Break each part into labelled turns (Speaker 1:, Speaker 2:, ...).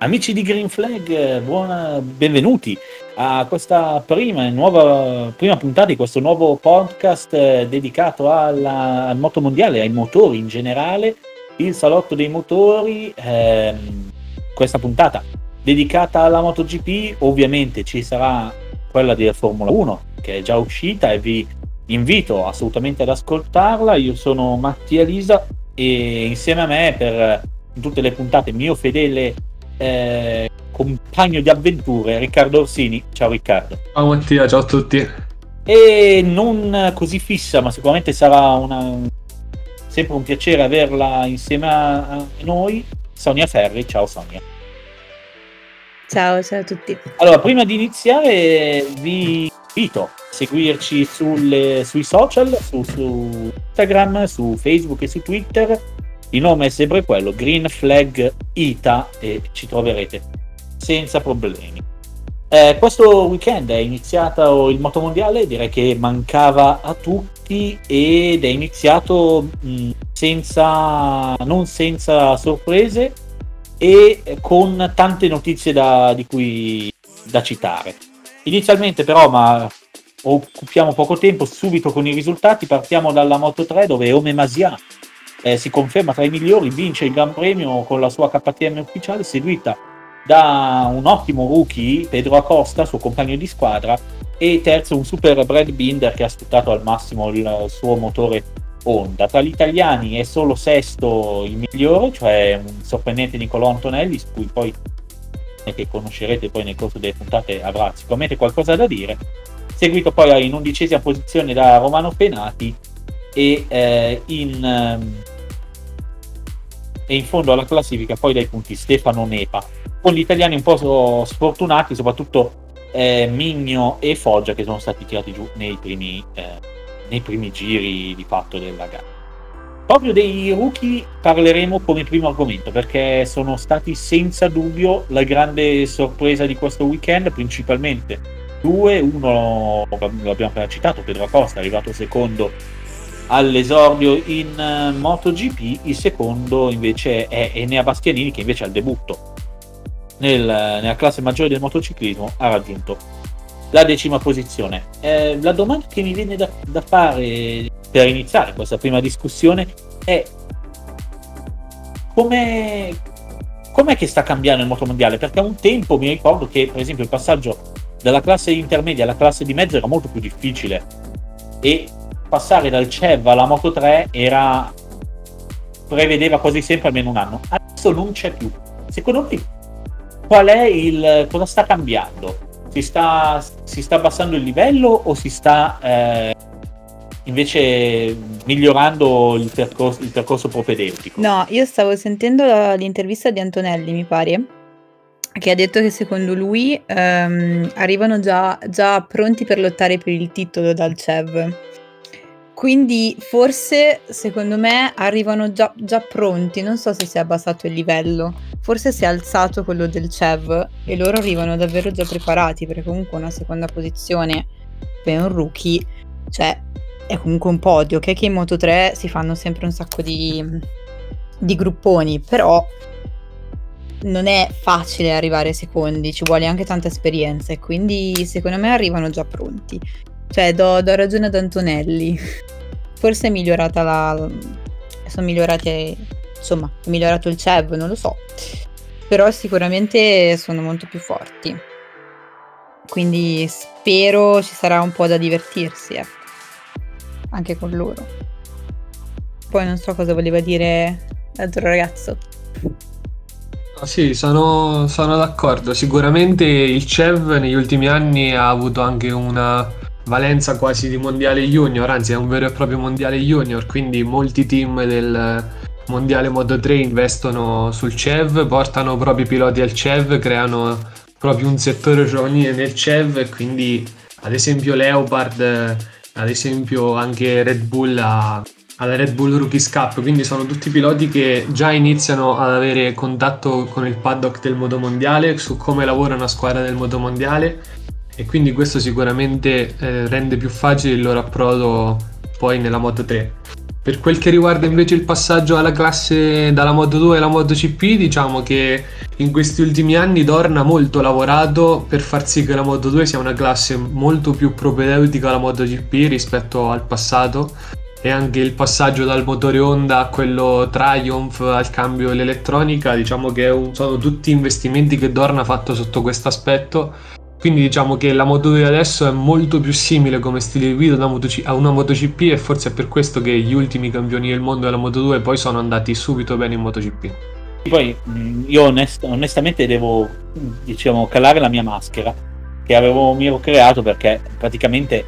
Speaker 1: Amici di Green Flag, buona, benvenuti a questa prima, nuova, prima puntata di questo nuovo podcast eh, dedicato alla, al moto mondiale, ai motori in generale, il salotto dei motori. Ehm, questa puntata dedicata alla MotoGP, ovviamente ci sarà quella della Formula 1 che è già uscita e vi invito assolutamente ad ascoltarla. Io sono Mattia Lisa e insieme a me per tutte le puntate mio fedele eh, compagno di avventure Riccardo Orsini. Ciao Riccardo.
Speaker 2: Ciao Mattia, ciao a tutti.
Speaker 1: E non così fissa, ma sicuramente sarà una... sempre un piacere averla insieme a noi. Sonia Ferri, ciao Sonia.
Speaker 3: Ciao, ciao a tutti.
Speaker 1: Allora, prima di iniziare vi invito a seguirci sulle, sui social, su, su Instagram, su Facebook e su Twitter il nome è sempre quello, Green Flag ITA e ci troverete senza problemi. Eh, questo weekend è iniziato il motomondiale, direi che mancava a tutti ed è iniziato mh, senza, non senza sorprese e con tante notizie da, di cui, da citare. Inizialmente però, ma occupiamo poco tempo, subito con i risultati, partiamo dalla Moto 3 dove Ome Masia eh, si conferma tra i migliori, vince il Gran Premio con la sua KTM ufficiale, seguita da un ottimo rookie, Pedro Acosta, suo compagno di squadra, e terzo un super Brad Binder che ha sfruttato al massimo il suo motore Honda. Tra gli italiani è solo sesto il migliore, cioè un sorprendente Nicolò Antonelli, su cui poi che conoscerete poi nel corso delle puntate avrà sicuramente qualcosa da dire. Seguito poi in undicesima posizione da Romano Penati e eh, in, ehm, e in fondo alla classifica poi dai punti Stefano Nepa. Con gli italiani un po' sfortunati soprattutto eh, Migno e Foggia che sono stati tirati giù nei primi, eh, nei primi giri di fatto della gara. Proprio dei rookie parleremo come primo argomento perché sono stati senza dubbio la grande sorpresa di questo weekend principalmente due uno l'abbiamo appena citato Pedro Acosta arrivato secondo all'esordio in uh, MotoGP, il secondo invece è Enea Bastianini che invece al debutto nel, nella classe maggiore del motociclismo ha raggiunto la decima posizione. Eh, la domanda che mi viene da, da fare per iniziare questa prima discussione è come com'è che sta cambiando il motomondiale? Perché a un tempo mi ricordo che, per esempio, il passaggio dalla classe intermedia alla classe di mezzo era molto più difficile e passare dal CEV alla Moto 3 era prevedeva quasi sempre almeno un anno. Adesso non c'è più. Secondo me qual è il cosa sta cambiando? Si sta, si sta abbassando il livello o si sta eh, invece migliorando il percorso, il percorso propedeutico?
Speaker 3: No, io stavo sentendo l'intervista di Antonelli, mi pare, che ha detto che secondo lui ehm, arrivano già, già pronti per lottare per il titolo dal CEV quindi forse, secondo me, arrivano già, già pronti. Non so se si è abbassato il livello. Forse si è alzato quello del CEV e loro arrivano davvero già preparati, perché comunque una seconda posizione per un rookie, cioè è comunque un podio, che, che in Moto 3 si fanno sempre un sacco di, di grupponi, però non è facile arrivare secondi, ci vuole anche tanta esperienza e quindi secondo me arrivano già pronti. Cioè, do, do ragione ad Antonelli. Forse è migliorata la. Sono migliorate. Insomma, è migliorato il CEV, non lo so. Però sicuramente sono molto più forti. Quindi spero ci sarà un po' da divertirsi, ecco. Anche con loro. Poi non so cosa voleva dire l'altro ragazzo.
Speaker 2: Ah, sì, sono, sono d'accordo. Sicuramente il CEV negli ultimi anni ha avuto anche una valenza quasi di mondiale junior, anzi è un vero e proprio mondiale junior, quindi molti team del mondiale Moto 3 investono sul CEV, portano proprio i piloti al CEV, creano proprio un settore giovanile nel CEV quindi ad esempio Leopard, ad esempio anche Red Bull ha, alla Red Bull Rookies Cup, quindi sono tutti piloti che già iniziano ad avere contatto con il paddock del moto mondiale, su come lavora una squadra del moto mondiale e quindi questo sicuramente eh, rende più facile il loro approdo poi nella Moto 3. Per quel che riguarda invece il passaggio alla classe dalla Moto 2 alla MotoGP, diciamo che in questi ultimi anni Dorna ha molto lavorato per far sì che la Moto 2 sia una classe molto più propedeutica alla MotoGP rispetto al passato e anche il passaggio dal motore Honda a quello Triumph al cambio dell'elettronica, diciamo che sono tutti investimenti che Dorna ha fatto sotto questo aspetto quindi diciamo che la Moto 2 adesso è molto più simile come stile di guida a una MotoGP e forse è per questo che gli ultimi campioni del mondo della Moto 2 poi sono andati subito bene in MotoGP.
Speaker 1: Poi io onest- onestamente devo diciamo, calare la mia maschera che avevo mio creato perché praticamente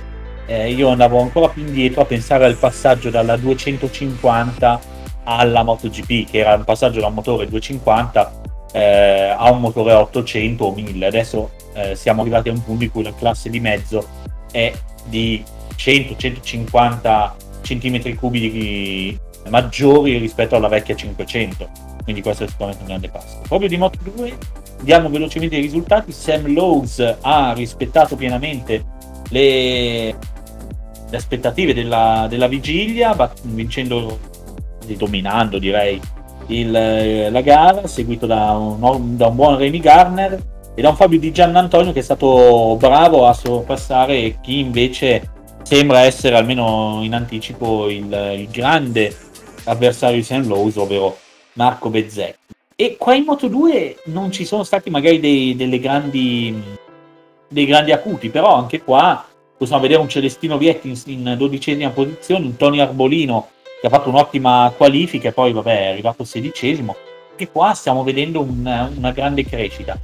Speaker 1: eh, io andavo ancora più indietro a pensare al passaggio dalla 250 alla MotoGP che era un passaggio da motore 250 eh, a un motore 800 o 1000 adesso eh, siamo arrivati a un punto in cui la classe di mezzo è di 100-150 cm cubi maggiori rispetto alla vecchia 500 quindi questo è sicuramente un grande passo. Proprio di Moto 2 diamo velocemente i risultati. Sam Lowe's ha rispettato pienamente le, le aspettative della, della vigilia vincendo dominando direi il, la gara seguito da un, da un buon Remy Garner e da un Fabio Di Giannantonio che è stato bravo a sorpassare chi invece sembra essere almeno in anticipo il, il grande avversario di St. Louis, ovvero Marco Bezzecchi. E qua in Moto 2 non ci sono stati magari dei, grandi, dei grandi acuti, però anche qua possiamo vedere un Celestino Vietti in, in dodicesima posizione, un Tony Arbolino che ha fatto un'ottima qualifica e poi vabbè è arrivato sedicesimo. E qua stiamo vedendo un, una grande crescita.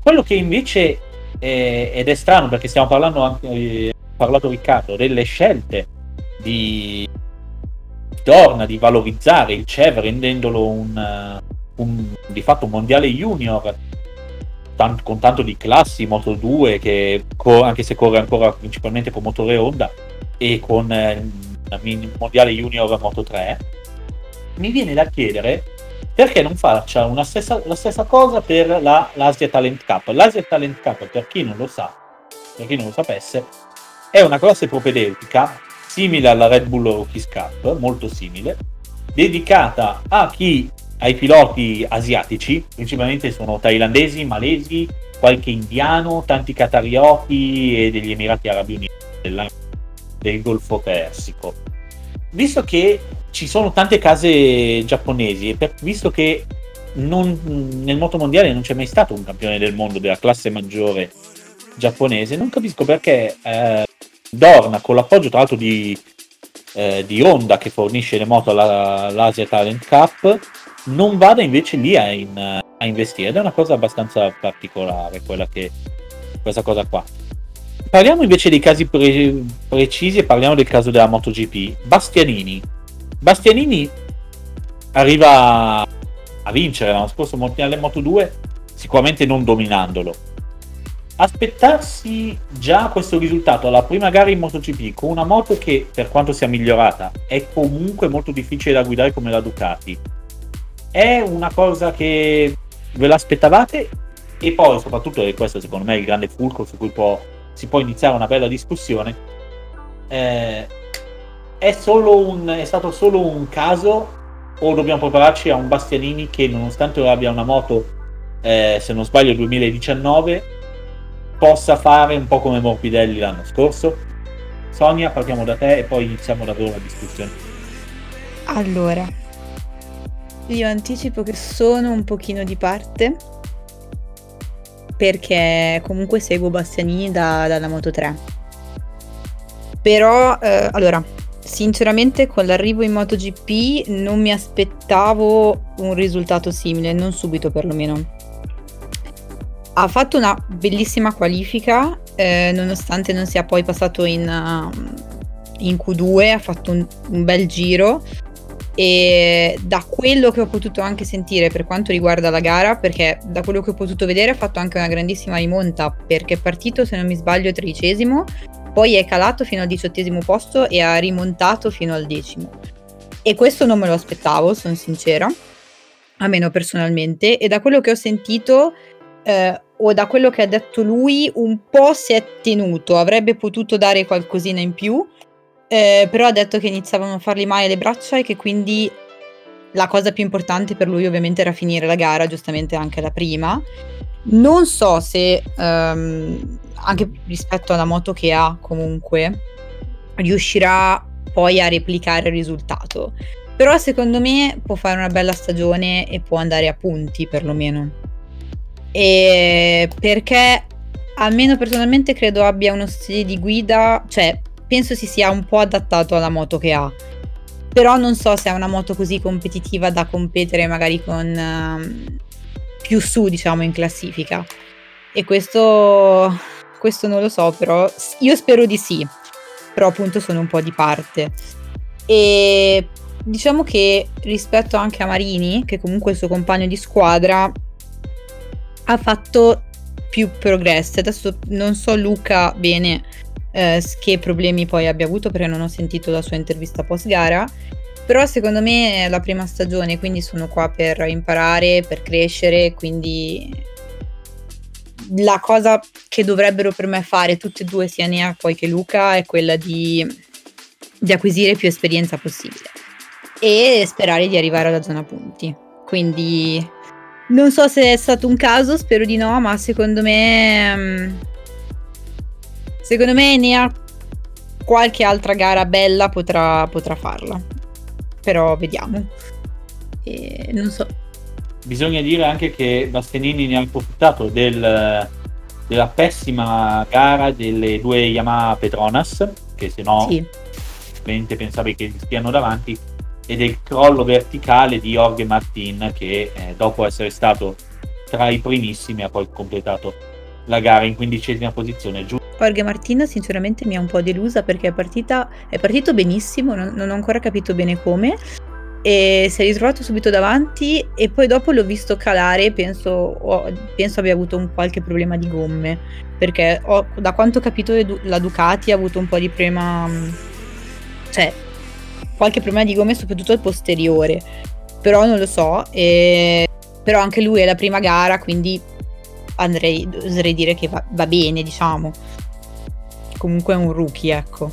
Speaker 1: Quello che invece, è, ed è strano perché stiamo parlando anche, eh, parlato Riccardo, delle scelte di Dorna di valorizzare il CEV rendendolo un, eh, un, di fatto un mondiale junior tant, con tanto di classi Moto 2 che anche se corre ancora principalmente con motore Honda e con eh, mondiale junior Moto 3 mi viene da chiedere perché non faccia stessa, la stessa cosa per la, l'Asia Talent Cup? L'Asia Talent Cup, per chi non lo sa, per chi non lo sapesse, è una classe propedeutica simile alla Red Bull Rookies Cup, molto simile, dedicata chi, ai piloti asiatici, principalmente sono thailandesi, malesi, qualche indiano, tanti catarioti e degli Emirati Arabi Uniti, della, del Golfo Persico. Visto che ci sono tante case giapponesi per, visto che non, nel motomondiale non c'è mai stato un campione del mondo della classe maggiore giapponese, non capisco perché eh, Dorna, con l'appoggio tra l'altro di, eh, di Honda che fornisce le moto alla, all'Asia Talent Cup, non vada invece lì a, in, a, investire. Ed è una cosa abbastanza particolare quella che, questa cosa qua. Parliamo invece dei casi pre- precisi e parliamo del caso della MotoGP. Bastianini Bastianini arriva a vincere l'anno scorso Mondiale Moto 2, sicuramente non dominandolo. Aspettarsi già questo risultato alla prima gara in MotoGP con una moto che, per quanto sia migliorata, è comunque molto difficile da guidare come la Ducati, è una cosa che ve l'aspettavate? E poi, soprattutto, e questo secondo me è il grande fulcro su cui può, si può iniziare una bella discussione, eh, è, un, è stato solo un caso o dobbiamo prepararci a un Bastianini che nonostante abbia una moto, eh, se non sbaglio 2019, possa fare un po' come Morbidelli l'anno scorso? Sonia, partiamo da te e poi iniziamo davvero la discussione.
Speaker 3: Allora, io anticipo che sono un pochino di parte perché comunque seguo Bastianini da, dalla Moto 3. Però, eh, allora, Sinceramente con l'arrivo in MotoGP non mi aspettavo un risultato simile, non subito perlomeno. Ha fatto una bellissima qualifica, eh, nonostante non sia poi passato in, uh, in Q2, ha fatto un, un bel giro e da quello che ho potuto anche sentire per quanto riguarda la gara, perché da quello che ho potuto vedere ha fatto anche una grandissima rimonta, perché è partito, se non mi sbaglio, tredicesimo poi è calato fino al diciottesimo posto e ha rimontato fino al decimo. E questo non me lo aspettavo, sono sincera, almeno personalmente, e da quello che ho sentito eh, o da quello che ha detto lui un po' si è tenuto, avrebbe potuto dare qualcosina in più, eh, però ha detto che iniziavano a fargli male le braccia e che quindi la cosa più importante per lui ovviamente era finire la gara, giustamente anche la prima. Non so se, um, anche rispetto alla moto che ha comunque, riuscirà poi a replicare il risultato. Però secondo me può fare una bella stagione e può andare a punti perlomeno. E perché almeno personalmente credo abbia uno stile di guida, cioè penso si sia un po' adattato alla moto che ha. Però non so se è una moto così competitiva da competere magari con uh, più su, diciamo, in classifica. E questo, questo non lo so, però io spero di sì. Però appunto sono un po' di parte. E diciamo che rispetto anche a Marini, che comunque è il suo compagno di squadra, ha fatto più progressi. Adesso non so Luca bene eh, che problemi poi abbia avuto perché non ho sentito la sua intervista post gara. Però secondo me è la prima stagione, quindi sono qua per imparare, per crescere, quindi la cosa che dovrebbero per me fare tutte e due, sia Nea poi che Luca, è quella di, di acquisire più esperienza possibile e sperare di arrivare alla zona punti. Quindi non so se è stato un caso, spero di no, ma secondo me mm, Secondo me Enea qualche altra gara bella potrà, potrà farla. Però vediamo. E non so.
Speaker 1: Bisogna dire anche che Bastianini ne ha approfittato del, della pessima gara delle due Yamaha Petronas, che se no sì. pensavi che stiano davanti, e del crollo verticale di Jorge Martin che eh, dopo essere stato tra i primissimi ha poi completato la gara in quindicesima posizione. Giù
Speaker 3: Jorge Martin sinceramente mi ha un po' delusa perché è, partita, è partito benissimo, non, non ho ancora capito bene come, e si è ritrovato subito davanti e poi dopo l'ho visto calare, penso, oh, penso abbia avuto un qualche problema di gomme, perché ho, da quanto ho capito la Ducati ha avuto un po' di problema, cioè qualche problema di gomme soprattutto al posteriore, però non lo so, e, però anche lui è la prima gara, quindi andrei, oserei dire che va, va bene, diciamo comunque è un rookie, ecco.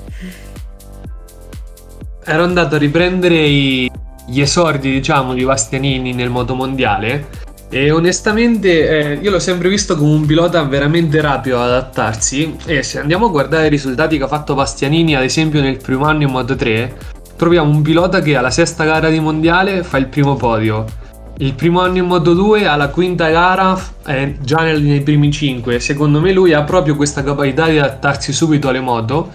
Speaker 2: Ero andato a riprendere i, gli esordi, diciamo, di Bastianini nel moto mondiale e onestamente eh, io l'ho sempre visto come un pilota veramente rapido ad adattarsi e se andiamo a guardare i risultati che ha fatto Bastianini ad esempio nel primo anno in Moto 3 troviamo un pilota che alla sesta gara di mondiale fa il primo podio il primo anno in Moto 2 alla quinta gara è già nei primi 5 secondo me lui ha proprio questa capacità di adattarsi subito alle moto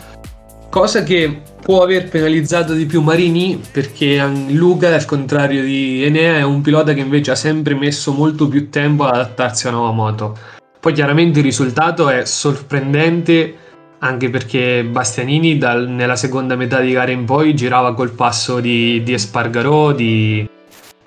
Speaker 2: cosa che può aver penalizzato di più Marini perché Luca al contrario di Enea è un pilota che invece ha sempre messo molto più tempo ad adattarsi a una nuova moto. Poi chiaramente il risultato è sorprendente anche perché Bastianini dal, nella seconda metà di gara in poi girava col passo di, di Espargarò, di,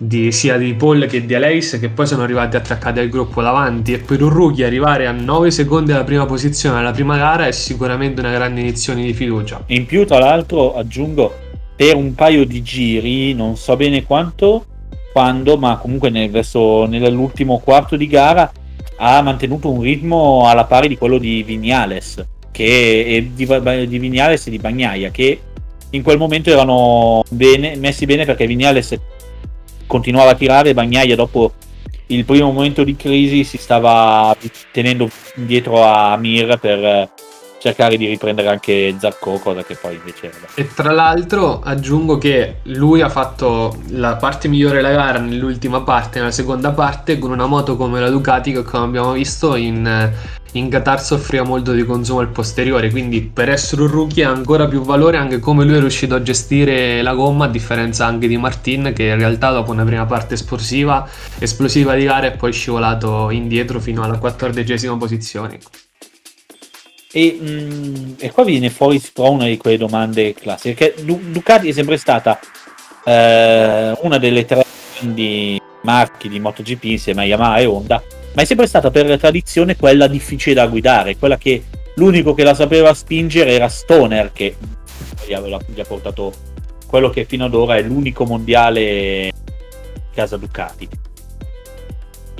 Speaker 2: di, sia di Paul che di Aleix che poi sono arrivati attaccati al gruppo davanti e per un rookie arrivare a 9 secondi alla prima posizione alla prima gara è sicuramente una grande inizione di fiducia.
Speaker 1: In più tra l'altro aggiungo per un paio di giri, non so bene quanto, quando, ma comunque nel, verso, nell'ultimo quarto di gara ha mantenuto un ritmo alla pari di quello di Vignales, che, di, di Vignales e di Bagnaia, che in quel momento erano bene, messi bene perché Vignales continuava a tirare, Bagnaia dopo il primo momento di crisi si stava tenendo dietro a Mir per cercare di riprendere anche Zarco, cosa che poi invece era.
Speaker 2: E tra l'altro aggiungo che lui ha fatto la parte migliore della gara nell'ultima parte, nella seconda parte, con una moto come la Ducati che come abbiamo visto in, in Qatar soffriva molto di consumo al posteriore, quindi per essere un rookie ha ancora più valore anche come lui è riuscito a gestire la gomma, a differenza anche di Martin che in realtà dopo una prima parte esplosiva, esplosiva di gara è poi scivolato indietro fino alla quattordicesima posizione.
Speaker 1: E, mh, mm, e, qua viene fuori una di quelle domande classiche. Perché Ducati è sempre stata eh, una delle tre grandi marchi di MotoGP insieme a Yamaha e Honda, ma è sempre stata per tradizione quella difficile da guidare, quella che l'unico che la sapeva spingere era Stoner, che gli ha, portato quello che fino ad ora è l'unico mondiale casa Ducati.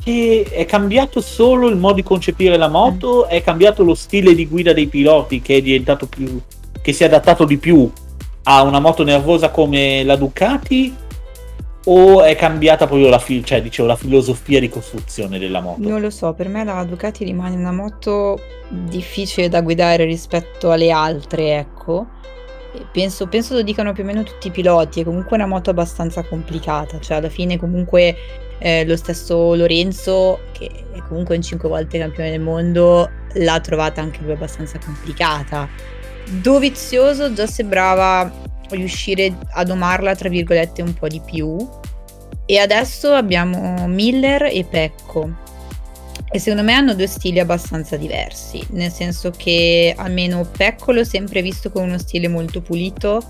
Speaker 1: Che è cambiato solo il modo di concepire la moto, è cambiato lo stile di guida dei piloti che è diventato più che si è adattato di più ha una moto nervosa come la Ducati o è cambiata proprio la, fi- cioè, dicevo, la filosofia di costruzione della moto?
Speaker 3: Non lo so, per me la Ducati rimane una moto difficile da guidare rispetto alle altre, ecco. Penso, penso, lo dicano più o meno tutti i piloti, è comunque una moto abbastanza complicata, cioè alla fine comunque eh, lo stesso Lorenzo, che è comunque un 5 volte campione del mondo, l'ha trovata anche lui abbastanza complicata. Dovizioso già sembrava riuscire a domarla tra virgolette un po' di più. E adesso abbiamo Miller e Pecco. E secondo me hanno due stili abbastanza diversi, nel senso che almeno Pecco l'ho sempre visto con uno stile molto pulito,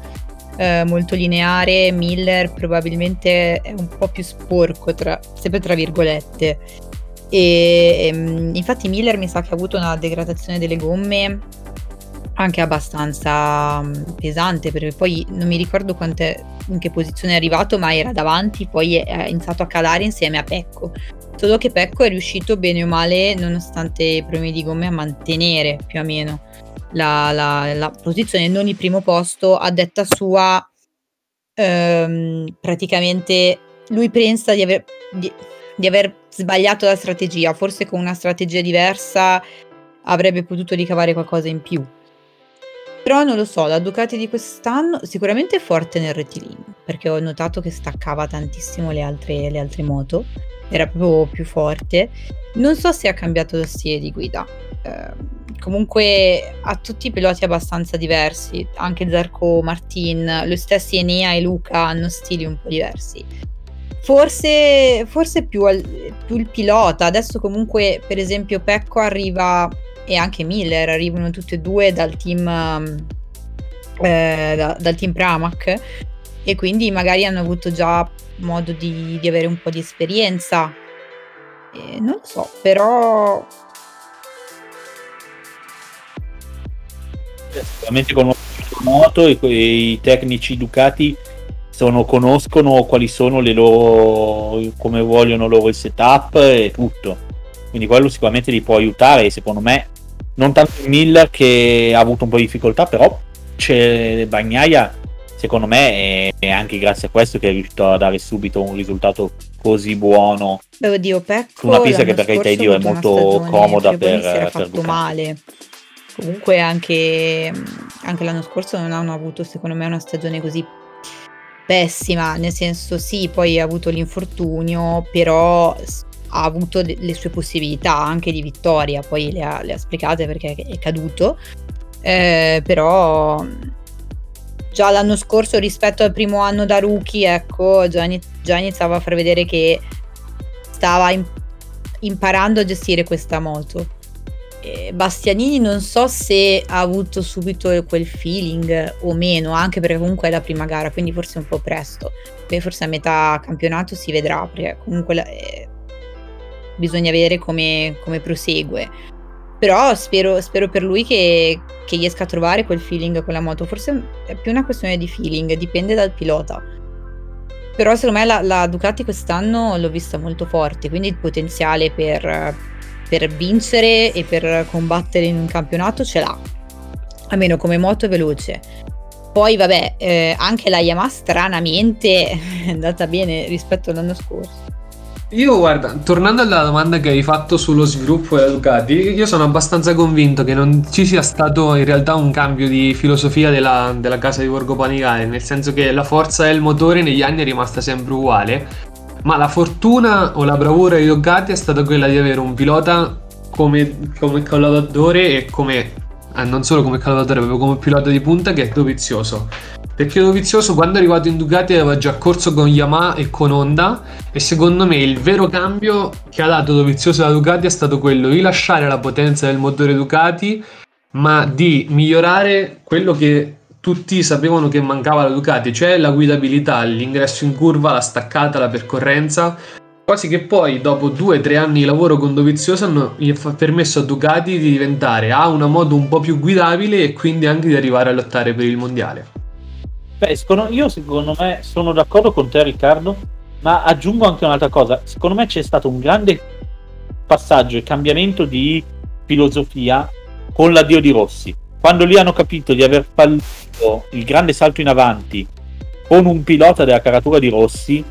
Speaker 3: eh, molto lineare, Miller probabilmente è un po' più sporco, tra, sempre tra virgolette. E, ehm, infatti Miller mi sa che ha avuto una degradazione delle gomme anche abbastanza mm, pesante perché poi non mi ricordo in che posizione è arrivato ma era davanti poi è iniziato a calare insieme a Pecco. Solo che Pecco è riuscito bene o male nonostante i problemi di gomme a mantenere più o meno la, la, la posizione non il primo posto a detta sua ehm, praticamente lui pensa di aver, di, di aver sbagliato la strategia. Forse con una strategia diversa avrebbe potuto ricavare qualcosa in più però non lo so, la Ducati di quest'anno sicuramente è forte nel rettilineo, perché ho notato che staccava tantissimo le altre, le altre moto, era proprio più forte. Non so se ha cambiato lo stile di guida. Eh, comunque ha tutti i piloti abbastanza diversi, anche Zarco Martin, lo stesso Enea e Luca hanno stili un po' diversi. Forse, forse più, al, più il pilota, adesso comunque per esempio Pecco arriva e anche Miller arrivano tutti e due dal team, eh, da, dal team Pramac e quindi magari hanno avuto già modo di, di avere un po' di esperienza. E non so, però
Speaker 1: sicuramente con moto e i tecnici Ducati sono, conoscono quali sono le loro come vogliono loro il setup e tutto quindi quello sicuramente li può aiutare e secondo me non tanto Miller che ha avuto un po' di difficoltà, però c'è Bagnaia, secondo me, è anche grazie a questo che è riuscito a dare subito un risultato così buono
Speaker 3: Beh, oddio, Pecco,
Speaker 1: una pista che per carità di Dio è molto comoda per,
Speaker 3: per fatto Ducati. male. Comunque anche, anche l'anno scorso non hanno avuto secondo me una stagione così pessima, nel senso sì, poi ha avuto l'infortunio, però ha avuto le sue possibilità anche di vittoria, poi le ha, le ha sprecate perché è caduto, eh, però già l'anno scorso rispetto al primo anno da rookie, ecco, già, iniziava a far vedere che stava in- imparando a gestire questa moto. Bastianini non so se ha avuto subito quel feeling o meno, anche perché comunque è la prima gara, quindi forse un po' presto. Poi forse a metà campionato si vedrà, perché comunque eh, bisogna vedere come, come prosegue. Però spero, spero per lui che, che, riesca a trovare quel feeling con la moto. Forse è più una questione di feeling, dipende dal pilota. Però secondo me la, la Ducati quest'anno l'ho vista molto forte, quindi il potenziale per, per vincere e per combattere in un campionato ce l'ha. Almeno come moto veloce. Poi vabbè, eh, anche la Yamaha stranamente è andata bene rispetto all'anno scorso.
Speaker 2: Io guarda, tornando alla domanda che hai fatto sullo sviluppo della Ducati, io sono abbastanza convinto che non ci sia stato in realtà un cambio di filosofia della, della casa di Borgo Panigale, nel senso che la forza del motore negli anni è rimasta sempre uguale, ma la fortuna o la bravura di Ducati è stata quella di avere un pilota come, come collaudatore e come, eh, non solo come collaudatore, proprio come pilota di punta che è dovizioso perché Dovizioso quando è arrivato in Ducati aveva già corso con Yamaha e con Honda e secondo me il vero cambio che ha dato Dovizioso alla Ducati è stato quello di lasciare la potenza del motore Ducati ma di migliorare quello che tutti sapevano che mancava alla Ducati, cioè la guidabilità, l'ingresso in curva, la staccata, la percorrenza, quasi che poi dopo due o tre anni di lavoro con Dovizioso hanno permesso a Ducati di diventare A una moto un po' più guidabile e quindi anche di arrivare a lottare per il mondiale.
Speaker 1: Beh, secondo, io secondo me sono d'accordo con te Riccardo, ma aggiungo anche un'altra cosa. Secondo me c'è stato un grande passaggio e cambiamento di filosofia con l'addio di Rossi. quando lì hanno capito di aver fallito il grande salto in avanti con un pilota della caratura di Rossi,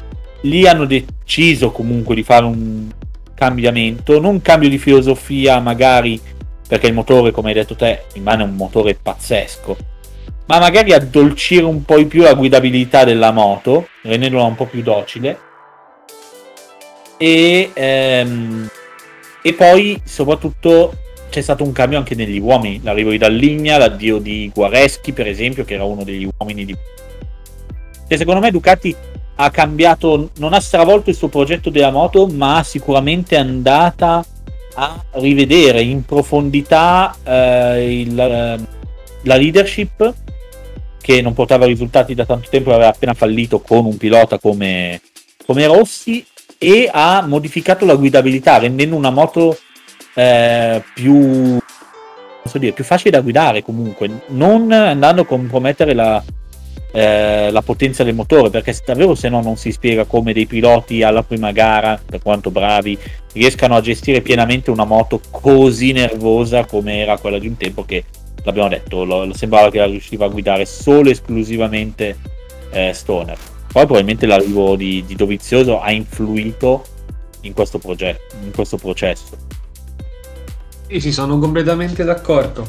Speaker 1: lì hanno deciso comunque di fare un cambiamento, non un cambio di filosofia magari perché il motore, come hai detto te, è un motore pazzesco, ma magari addolcire un po' di più la guidabilità della moto, rendendola un po' più docile. E, ehm, e poi soprattutto c'è stato un cambio anche negli uomini, l'arrivo di Dalligna, l'addio di Guareschi per esempio, che era uno degli uomini di... E secondo me Ducati ha cambiato, non ha stravolto il suo progetto della moto, ma sicuramente andata a rivedere in profondità eh, il, la leadership che non portava risultati da tanto tempo, aveva appena fallito con un pilota come, come Rossi e ha modificato la guidabilità rendendo una moto eh, più, so dire, più facile da guidare comunque, non andando a compromettere la, eh, la potenza del motore, perché davvero se no non si spiega come dei piloti alla prima gara, per quanto bravi, riescano a gestire pienamente una moto così nervosa come era quella di un tempo che l'abbiamo detto, lo, sembrava che la riusciva a guidare solo e esclusivamente eh, Stoner. Poi probabilmente l'arrivo di, di Dovizioso ha influito in questo, progetto, in questo processo.
Speaker 2: Sì, sì, sono completamente d'accordo.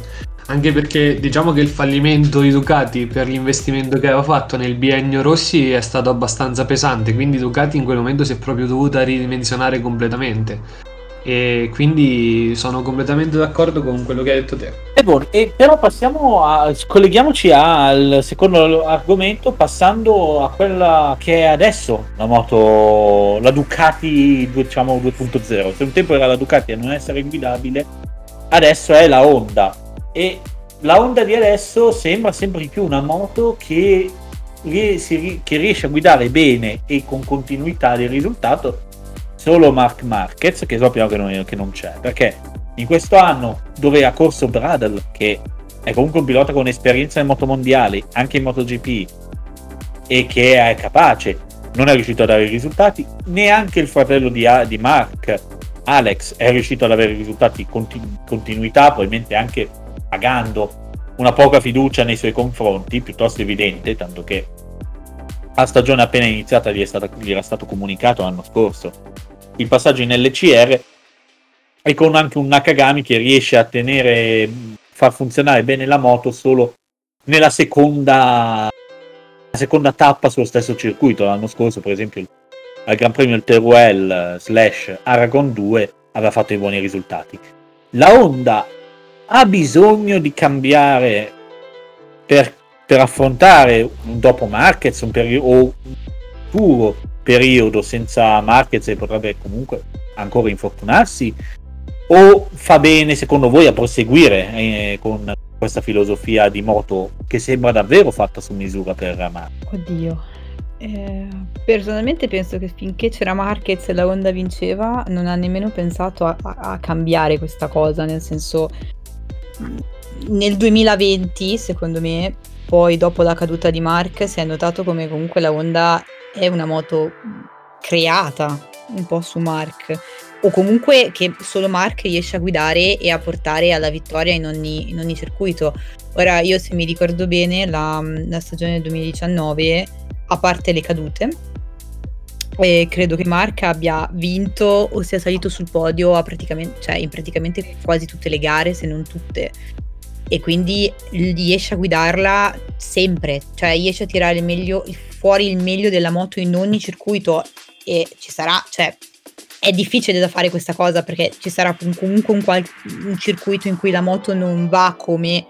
Speaker 2: Anche perché diciamo che il fallimento di Ducati per l'investimento che aveva fatto nel biennio Rossi è stato abbastanza pesante, quindi Ducati in quel momento si è proprio dovuta ridimensionare completamente. E quindi sono completamente d'accordo con quello che hai detto te.
Speaker 1: E, buono, e però passiamo a. colleghiamoci al secondo argomento, passando a quella che è adesso la moto, la Ducati diciamo 2.0. Se un tempo era la Ducati a non essere guidabile, adesso è la Honda e la Honda di adesso sembra sempre di più una moto che, che riesce a guidare bene e con continuità del risultato solo Mark Marquez che sappiamo che non, che non c'è perché in questo anno dove ha corso Bradle che è comunque un pilota con esperienza in moto mondiali anche in MotoGP e che è capace non è riuscito ad avere i risultati neanche il fratello di, di Mark Alex è riuscito ad avere risultati in continuità probabilmente anche pagando una poca fiducia nei suoi confronti, piuttosto evidente, tanto che a stagione appena iniziata gli, stata, gli era stato comunicato l'anno scorso il passaggio in LCR e con anche un Nakagami che riesce a tenere, far funzionare bene la moto solo nella seconda, seconda tappa sullo stesso circuito. L'anno scorso, per esempio, al Gran Premio del Teruel slash Aragon 2 aveva fatto i buoni risultati. La Honda ha bisogno di cambiare per, per affrontare un dopo Marquez un periodo, o un puro periodo senza Marquez e potrebbe comunque ancora infortunarsi o fa bene secondo voi a proseguire eh, con questa filosofia di moto che sembra davvero fatta su misura per Marco?
Speaker 3: Oddio. Eh, personalmente penso che finché c'era Marquez e la Honda vinceva non ha nemmeno pensato a, a, cambiare questa cosa, nel senso nel 2020, secondo me, poi dopo la caduta di Mark, si è notato come comunque la Honda è una moto creata un po' su Mark o comunque che solo Mark riesce a guidare e a portare alla vittoria in ogni, in ogni circuito. Ora io se mi ricordo bene la, la stagione del 2019, a parte le cadute, e credo che Mark abbia vinto o sia salito sul podio praticamente, cioè in praticamente quasi tutte le gare, se non tutte. E quindi riesce a guidarla sempre, cioè riesce a tirare il meglio, fuori il meglio della moto in ogni circuito e ci sarà, cioè è difficile da fare questa cosa perché ci sarà comunque un, qual- un circuito in cui la moto non va come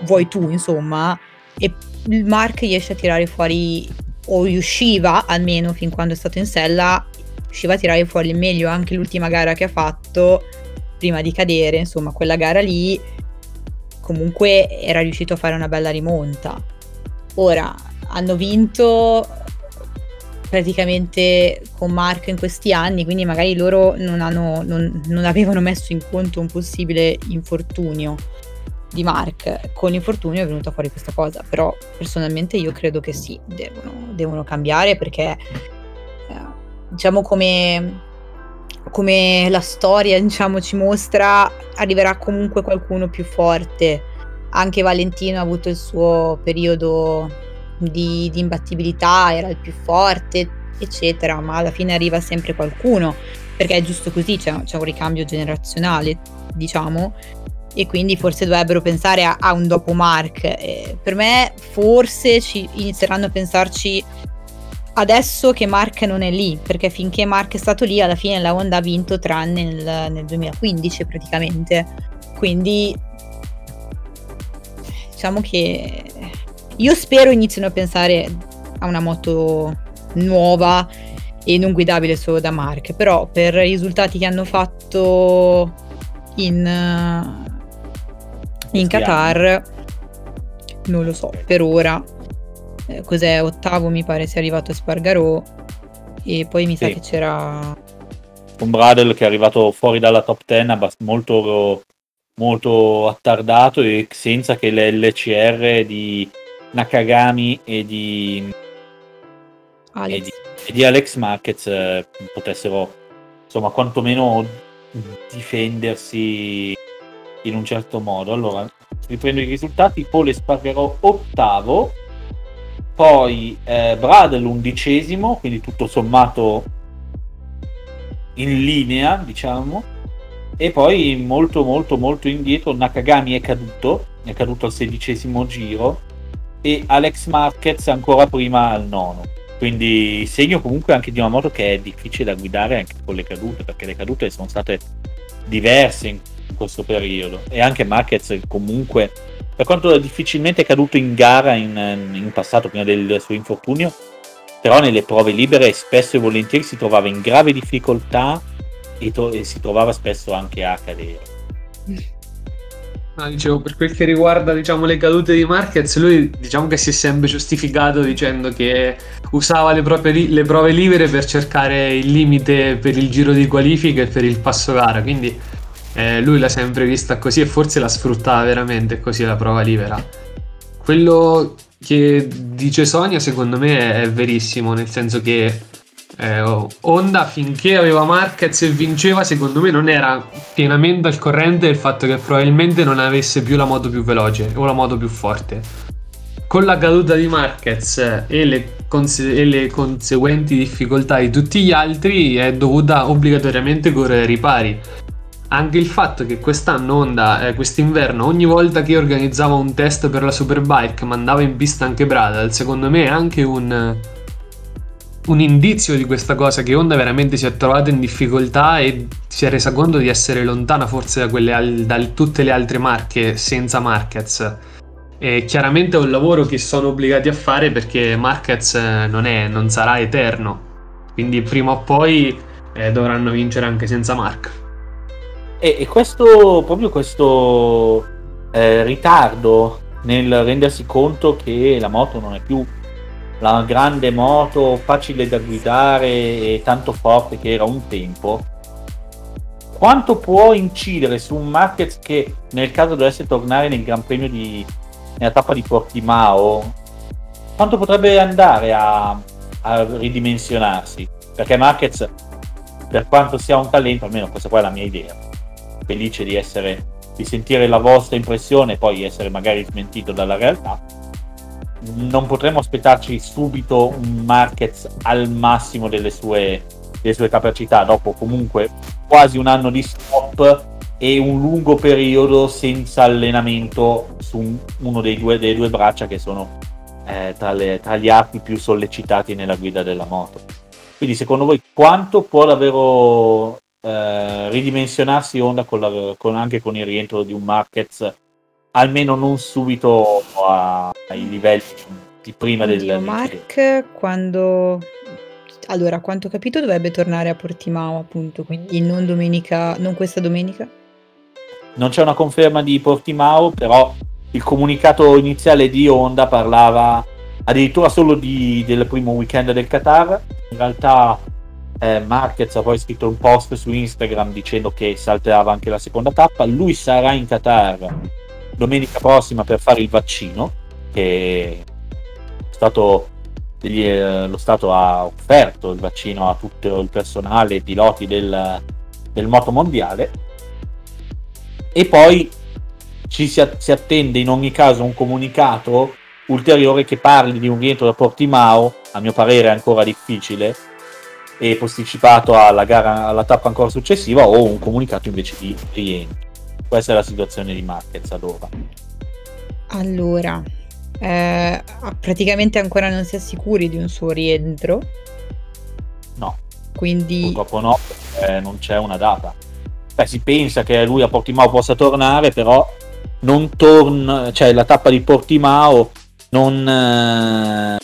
Speaker 3: vuoi tu, insomma, e il Mark riesce a tirare fuori o riusciva almeno fin quando è stato in sella, riusciva a tirare fuori il meglio. Anche l'ultima gara che ha fatto prima di cadere, insomma quella gara lì comunque era riuscito a fare una bella rimonta. Ora hanno vinto praticamente con Mark in questi anni, quindi magari loro non, hanno, non, non avevano messo in conto un possibile infortunio di Mark con l'infortunio è venuta fuori questa cosa però personalmente io credo che sì devono, devono cambiare perché eh, diciamo come, come la storia diciamo ci mostra arriverà comunque qualcuno più forte anche Valentino ha avuto il suo periodo di, di imbattibilità, era il più forte, eccetera, ma alla fine arriva sempre qualcuno, perché è giusto così, c'è, c'è un ricambio generazionale, diciamo, e quindi forse dovrebbero pensare a, a un dopo Mark. Eh, per me forse ci inizieranno a pensarci adesso che Mark non è lì, perché finché Mark è stato lì alla fine la Honda ha vinto tranne nel, nel 2015 praticamente. Quindi diciamo che io spero inizino a pensare a una moto nuova e non guidabile solo da Mark, però per i risultati che hanno fatto in, in Qatar non lo so, per ora eh, cos'è? Ottavo mi pare sia arrivato Spargarò. E poi mi sì. sa che c'era
Speaker 1: un Bradel che è arrivato fuori dalla top 10 molto, molto attardato e senza che l'LCR di Nakagami e di Alex, e di, e di Alex Marquez eh, potessero insomma quantomeno difendersi in un certo modo. Allora, riprendo i risultati, Pole Spargarò ottavo, poi eh, Bradel undicesimo, quindi tutto sommato in linea, diciamo, e poi molto molto molto indietro Nakagami è caduto, è caduto al sedicesimo giro. E Alex Marquez ancora prima al nono. Quindi segno comunque anche di una moto che è difficile da guidare anche con le cadute, perché le cadute sono state diverse in questo periodo. E anche Marquez comunque per quanto difficilmente è caduto in gara in, in passato prima del suo infortunio però nelle prove libere spesso e volentieri si trovava in grave difficoltà e, to- e si trovava spesso anche a cadere.
Speaker 2: No, dicevo, per quel che riguarda diciamo, le cadute di Marquez, lui diciamo che si è sempre giustificato dicendo che usava le, proprie, le prove libere per cercare il limite per il giro di qualifica e per il passo gara, quindi eh, lui l'ha sempre vista così e forse la sfruttava veramente così la prova libera. Quello che dice Sonia secondo me è verissimo, nel senso che eh, Honda finché aveva Marquez e vinceva secondo me non era pienamente al corrente del fatto che probabilmente non avesse più la moto più veloce o la moto più forte con la caduta di Marquez e le, conse- e le conseguenti difficoltà di tutti gli altri è dovuta obbligatoriamente correre ai ripari anche il fatto che quest'anno Honda, eh, quest'inverno, ogni volta che organizzava un test per la Superbike mandava in pista anche Bradal, secondo me è anche un, un indizio di questa cosa che Honda veramente si è trovata in difficoltà e si è resa conto di essere lontana forse da, quelle, da tutte le altre marche senza Marquez. E chiaramente è un lavoro che sono obbligati a fare perché Marquez eh, non, è, non sarà eterno, quindi prima o poi eh, dovranno vincere anche senza Mark.
Speaker 1: E, e questo, proprio questo eh, ritardo nel rendersi conto che la moto non è più la grande moto facile da guidare e tanto forte che era un tempo, quanto può incidere su un Marquez che nel caso dovesse tornare nel Gran Premio di nella tappa di Portimao, quanto potrebbe andare a, a ridimensionarsi? Perché Marquez, per quanto sia un talento, almeno questa qua è la mia idea, felice di essere di sentire la vostra impressione e poi essere magari smentito dalla realtà non potremmo aspettarci subito un Marquez al massimo delle sue, delle sue capacità dopo comunque quasi un anno di stop e un lungo periodo senza allenamento su uno dei due, delle due braccia che sono eh, tra, le, tra, gli arti più sollecitati nella guida della moto. Quindi secondo voi quanto può davvero eh, ridimensionarsi Honda con la, con, anche con il rientro di un Marquez almeno non subito a, ai livelli di prima del, del
Speaker 3: Mark quando allora a quanto ho capito dovrebbe tornare a Portimao appunto quindi non domenica non questa domenica?
Speaker 1: Non c'è una conferma di Portimao però il comunicato iniziale di Honda parlava addirittura solo di, del primo weekend del Qatar. In realtà eh, Marquez ha poi scritto un post su Instagram dicendo che salterà anche la seconda tappa. Lui sarà in Qatar domenica prossima per fare il vaccino che stato, eh, lo Stato ha offerto il vaccino a tutto il personale e piloti del, del moto mondiale. E poi ci si, si, attende in ogni caso un comunicato ulteriore che parli di un rientro da Portimao, a mio parere ancora difficile, e posticipato alla, gara, alla tappa ancora successiva, o un comunicato invece di rientro. Questa è la situazione di Marquez ad ora.
Speaker 3: Allora, eh, praticamente ancora non si è sicuri di un suo rientro.
Speaker 1: No.
Speaker 3: Quindi...
Speaker 1: Purtroppo no, eh, non c'è una data. Beh, si pensa che lui a Portimao possa tornare, però non torna, cioè la tappa di Portimao non, eh,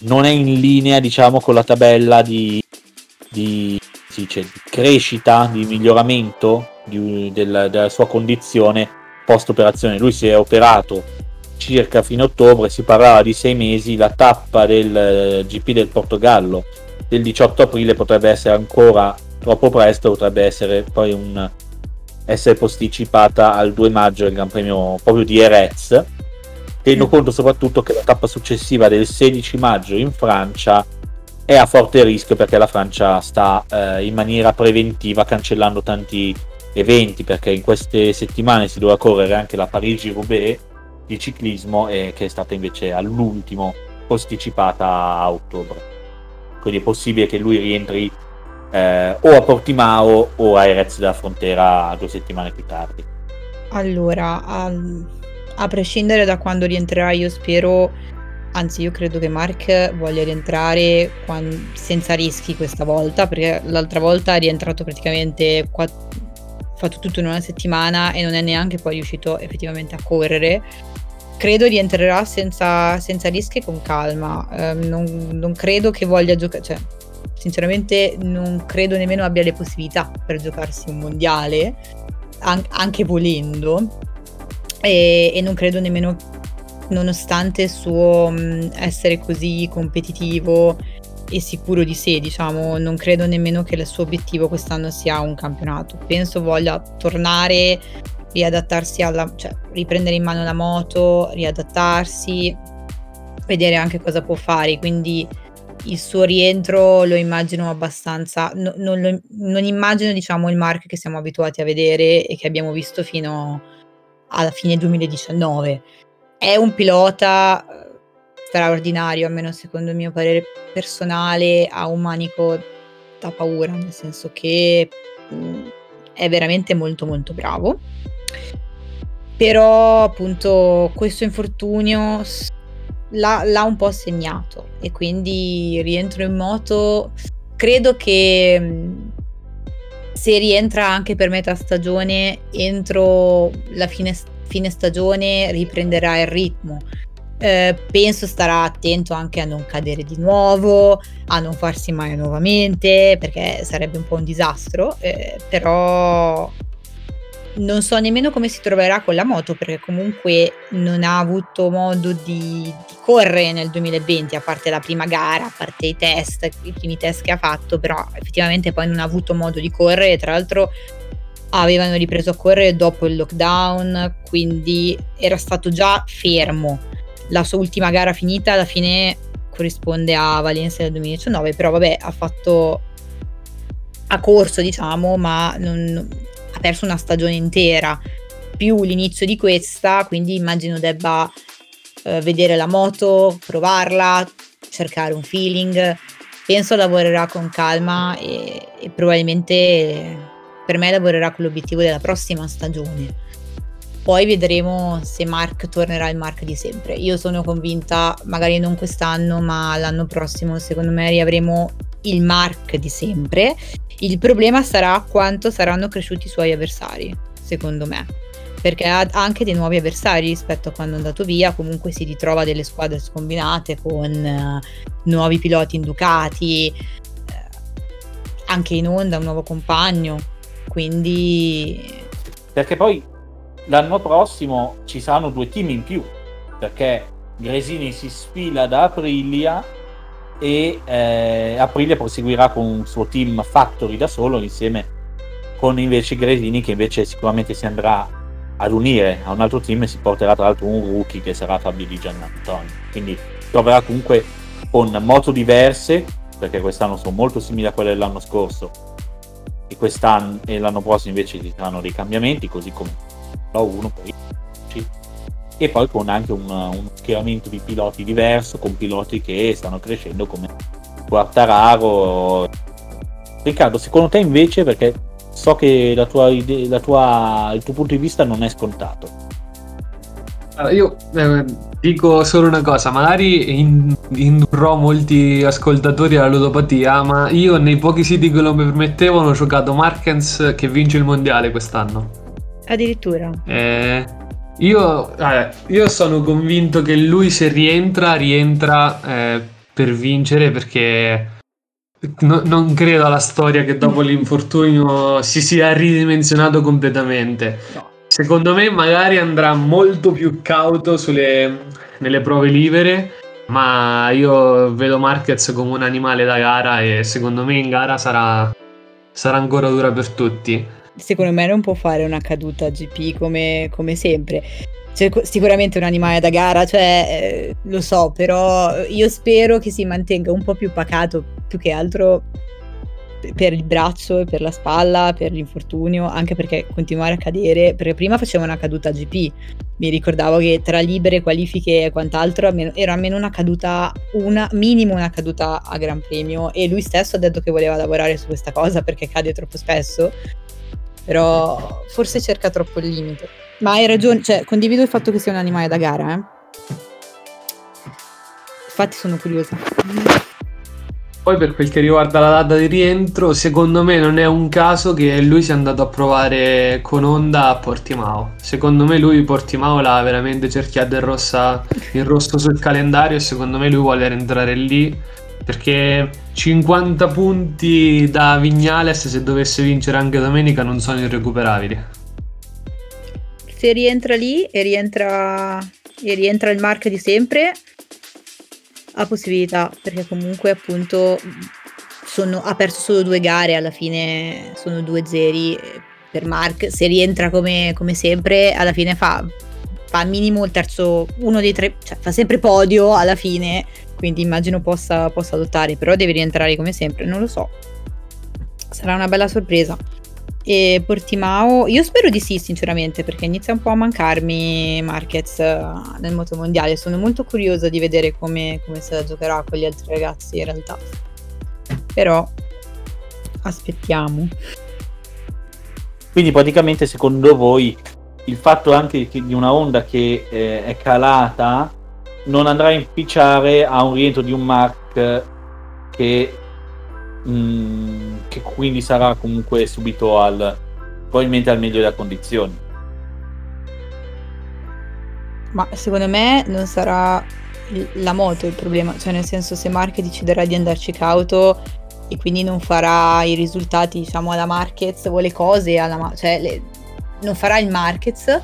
Speaker 1: non è in linea, diciamo, con la tabella di, di, dice, di crescita, di miglioramento di, della, della sua condizione post operazione. Lui si è operato circa fine ottobre, si parlava di sei mesi, la tappa del eh, GP del Portogallo del 18 aprile potrebbe essere ancora troppo presto, potrebbe essere poi un, essere posticipata al 2 maggio il Gran Premio proprio di Erez, tenendo mm. conto soprattutto che la tappa successiva del 16 maggio in Francia è a forte rischio perché la Francia sta eh, in maniera preventiva cancellando tanti eventi perché in queste settimane si doveva correre anche la Parigi-Roubaix di ciclismo e che è stata invece all'ultimo posticipata a ottobre. Quindi è possibile che lui rientri eh, o a Portimao o a Erez della Frontera due settimane più tardi.
Speaker 3: Allora, a, a prescindere da quando rientrerà, io spero, anzi io credo che Mark voglia rientrare quando, senza rischi questa volta, perché l'altra volta è rientrato praticamente quatt- fatto tutto in una settimana e non è neanche poi riuscito effettivamente a correre. Credo rientrerà senza, senza rischi e con calma. Eh, non, non, credo che voglia giocare. Cioè, sinceramente, non credo nemmeno abbia le possibilità per giocarsi un mondiale, an- anche volendo. E, e, non credo nemmeno, nonostante il suo mm, essere così competitivo e sicuro di sé, diciamo, non credo nemmeno che il suo obiettivo quest'anno sia un campionato. Penso voglia tornare, riadattarsi alla, cioè riprendere in mano la moto, riadattarsi, vedere anche cosa può fare. Quindi il suo rientro lo immagino abbastanza, no, non, lo, non immagino diciamo il Mark che siamo abituati a vedere e che abbiamo visto fino alla fine 2019. È un pilota straordinario, almeno secondo il mio parere personale, ha un manico da paura, nel senso che mh, mm, è veramente molto molto bravo. Però appunto questo infortunio l'ha, l'ha un po' segnato e quindi rientro in moto. Credo che mm, se rientra anche per metà stagione, entro la fine, fine stagione riprenderà il ritmo. Eh, penso starà attento anche a non cadere di nuovo, a non farsi male nuovamente, perché sarebbe un po' un disastro, eh, però non so nemmeno come si troverà con la moto, perché comunque non ha avuto modo di, di correre nel 2020, a parte la prima gara, a parte i test, i primi test che ha fatto, però effettivamente poi non ha avuto modo di correre, tra l'altro avevano ripreso a correre dopo il lockdown, quindi era stato già fermo la sua ultima gara finita alla fine corrisponde a Valencia del 2019, però vabbè ha fatto ha corso diciamo, ma non, ha perso una stagione intera più l'inizio di questa, quindi immagino debba eh, vedere la moto, provarla, cercare un feeling. Penso lavorerà con calma e, e probabilmente per me lavorerà con l'obiettivo della prossima stagione poi vedremo se Mark tornerà il Mark di sempre. Io sono convinta, magari non quest'anno, ma l'anno prossimo, secondo me, riavremo il Mark di sempre. Il problema sarà quanto saranno cresciuti i suoi avversari, secondo me. Perché ha anche dei nuovi avversari rispetto a quando è andato via, comunque si ritrova delle squadre scombinate con uh, nuovi piloti inducati, uh, anche in onda un nuovo compagno, quindi...
Speaker 1: Perché poi l'anno prossimo ci saranno due team in più perché Gresini si sfila da Aprilia e eh, Aprilia proseguirà con un suo team Factory da solo insieme con invece Gresini che invece sicuramente si andrà ad unire a un altro team e si porterà tra l'altro un rookie che sarà Fabio Di Giannantonio quindi troverà comunque con moto diverse perché quest'anno sono molto simili a quelle dell'anno scorso e quest'anno e l'anno prossimo invece ci saranno dei cambiamenti così come 1 poi e poi con anche un, un schieramento di piloti diverso, con piloti che stanno crescendo come Quartararo. Riccardo, secondo te invece, perché so che la tua la tua, il tuo punto di vista non è scontato.
Speaker 2: Allora, io eh, dico solo una cosa, magari in- indurrò molti ascoltatori alla ludopatia, ma io nei pochi siti che lo permettevano ho giocato Markens che vince il mondiale quest'anno.
Speaker 3: Addirittura.
Speaker 2: Eh, io, eh, io sono convinto che lui se rientra, rientra eh, per vincere perché no- non credo alla storia che dopo l'infortunio si sia ridimensionato completamente. Secondo me magari andrà molto più cauto sulle, nelle prove libere, ma io vedo Marquez come un animale da gara e secondo me in gara sarà, sarà ancora dura per tutti.
Speaker 3: Secondo me non può fare una caduta GP come, come sempre. Cioè, sicuramente un animale da gara, cioè, eh, lo so, però io spero che si mantenga un po' più pacato, più che altro per il braccio per la spalla, per l'infortunio, anche perché continuare a cadere, perché prima faceva una caduta GP, mi ricordavo che tra libere, qualifiche e quant'altro era almeno una caduta, una, minimo una caduta a Gran Premio e lui stesso ha detto che voleva lavorare su questa cosa perché cade troppo spesso, però forse cerca troppo il limite. Ma hai ragione, cioè condivido il fatto che sia un animale da gara, eh. Infatti sono curiosa.
Speaker 2: Poi per quel che riguarda la data di rientro, secondo me non è un caso che lui sia andato a provare con Honda a Portimao. Secondo me lui Portimao l'ha veramente cerchiato in, rossa, in rosso sul calendario e secondo me lui vuole rientrare lì perché 50 punti da Vignales se dovesse vincere anche domenica non sono irrecuperabili.
Speaker 3: Se rientra lì e rientra, e rientra il Mark di sempre, ha possibilità, perché comunque appunto sono, ha perso solo due gare, alla fine sono due zeri per Mark, se rientra come, come sempre alla fine fa, fa minimo il terzo, uno dei tre, cioè fa sempre podio alla fine, quindi immagino possa, possa lottare, però deve rientrare come sempre, non lo so. Sarà una bella sorpresa. E Portimao, io spero di sì, sinceramente, perché inizia un po' a mancarmi Marquez eh, nel motomondiale. Sono molto curiosa di vedere come, come se la giocherà con gli altri ragazzi in realtà. Però aspettiamo.
Speaker 1: Quindi praticamente secondo voi il fatto anche di una onda che eh, è calata non andrà a inficiare a un rientro di un Mark che Mm, che quindi sarà comunque subito al probabilmente al meglio delle condizioni.
Speaker 3: Ma secondo me non sarà la moto il problema, cioè nel senso se Marquez deciderà di andarci cauto e quindi non farà i risultati diciamo alla Marquez o le cose alla cioè le, non farà il Marquez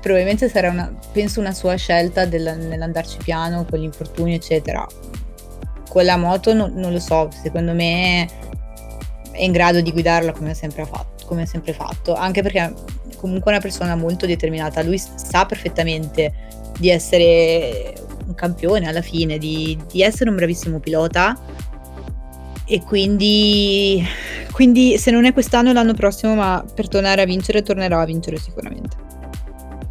Speaker 3: probabilmente sarà una, penso una sua scelta del, nell'andarci piano con gli infortuni eccetera con la moto non, non, lo so, secondo me è in grado di guidarla come ha sempre fatto, come ha sempre fatto anche perché comunque è una persona molto determinata, lui sa perfettamente di essere un campione alla fine, di, di essere un bravissimo pilota e quindi, quindi se non è quest'anno l'anno prossimo, ma per tornare a vincere tornerà a vincere sicuramente.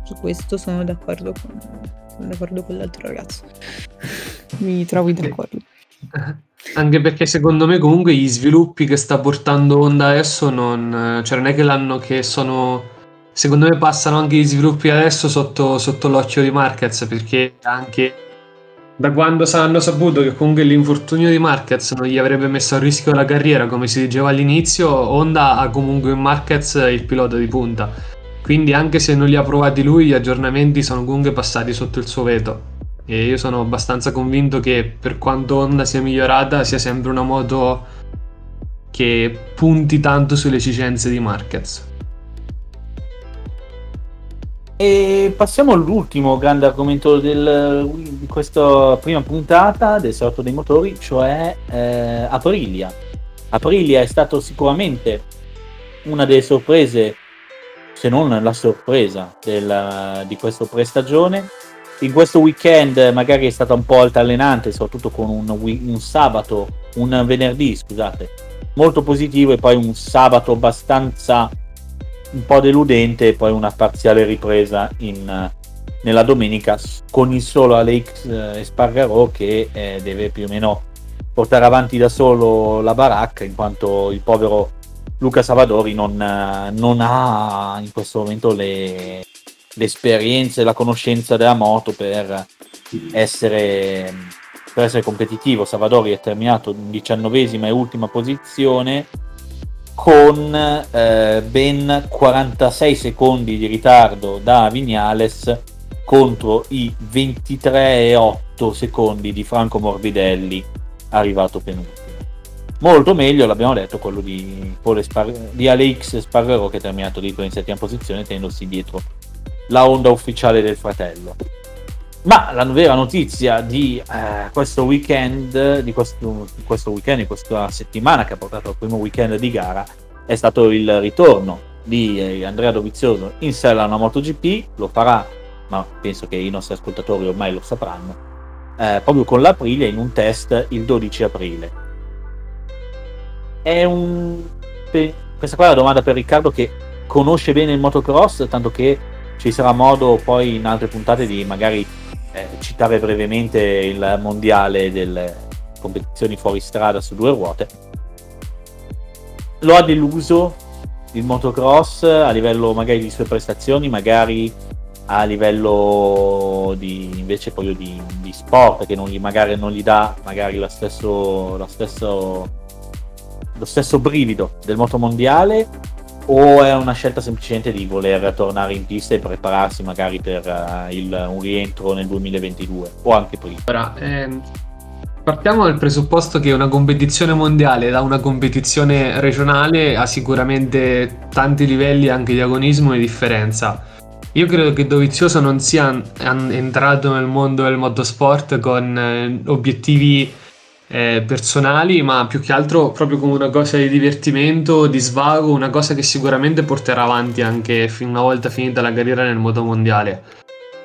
Speaker 3: Su questo sono d'accordo con, sono d'accordo con l'altro ragazzo. Mi trovo d'accordo.
Speaker 2: Anche perché secondo me comunque gli sviluppi che sta portando Honda adesso non, cioè non è che l'hanno che sono secondo me passano anche gli sviluppi adesso sotto, sotto l'occhio di Marquez perché anche da quando hanno saputo che comunque l'infortunio di Marquez non gli avrebbe messo a rischio la carriera come si diceva all'inizio Honda ha comunque in Marquez il pilota di punta. Quindi anche se non li ha provati lui gli aggiornamenti sono comunque passati sotto il suo veto e io sono abbastanza convinto che per quanto Honda sia migliorata sia sempre una moto che punti tanto sulle esigenze di Marquez.
Speaker 1: E passiamo all'ultimo grande argomento del, di questa prima puntata del Salotto dei Motori, cioè eh, Aprilia. Aprilia è stato sicuramente una delle sorprese, se non la sorpresa della, di questa prestagione in questo weekend magari è stata un po' altalenante, soprattutto con un, un, sabato, un venerdì, scusate, molto positivo e poi un sabato abbastanza un po' deludente e poi una parziale ripresa in, nella domenica con il solo Alex eh, Espargarò che eh, deve più o meno portare avanti da solo la baracca in quanto il povero Luca Savadori non, non ha in questo momento le, l'esperienza e la conoscenza della moto per essere, per essere competitivo. Savadori è terminato in diciannovesima e ultima posizione con eh, ben 46 secondi di ritardo da Vignales contro i 23,8 secondi di Franco Morbidelli arrivato penultimo. Molto meglio, l'abbiamo detto, quello di, Spar- di Alex Spargaro che è terminato dietro in settima posizione tenendosi dietro la onda ufficiale del fratello. Ma la vera notizia di eh, questo weekend, di questo, di questo weekend, di questa settimana che ha portato al primo weekend di gara, è stato il ritorno di eh, Andrea Dovizioso in sella a MotoGP, lo farà, ma penso che i nostri ascoltatori ormai lo sapranno, eh, proprio con l'Aprilia in un test il 12 aprile. È un... Questa qua è la domanda per Riccardo che conosce bene il motocross, tanto che ci sarà modo poi in altre puntate di magari eh, citare brevemente il mondiale delle competizioni fuori strada su due ruote. Lo ha deluso il motocross a livello magari di sue prestazioni, magari a livello di invece poi di, di sport che non gli, magari non gli dà magari lo stesso, lo stesso, lo stesso brivido del motomondiale o è una scelta semplicemente di voler tornare in pista e prepararsi magari per uh, il, un rientro nel 2022 o anche prima?
Speaker 2: Ora, ehm, partiamo dal presupposto che una competizione mondiale da una competizione regionale ha sicuramente tanti livelli anche di agonismo e differenza. Io credo che Dovizioso non sia entrato nel mondo del motorsport con eh, obiettivi eh, personali, ma più che altro proprio come una cosa di divertimento, di svago, una cosa che sicuramente porterà avanti anche una volta finita la carriera nel moto mondiale.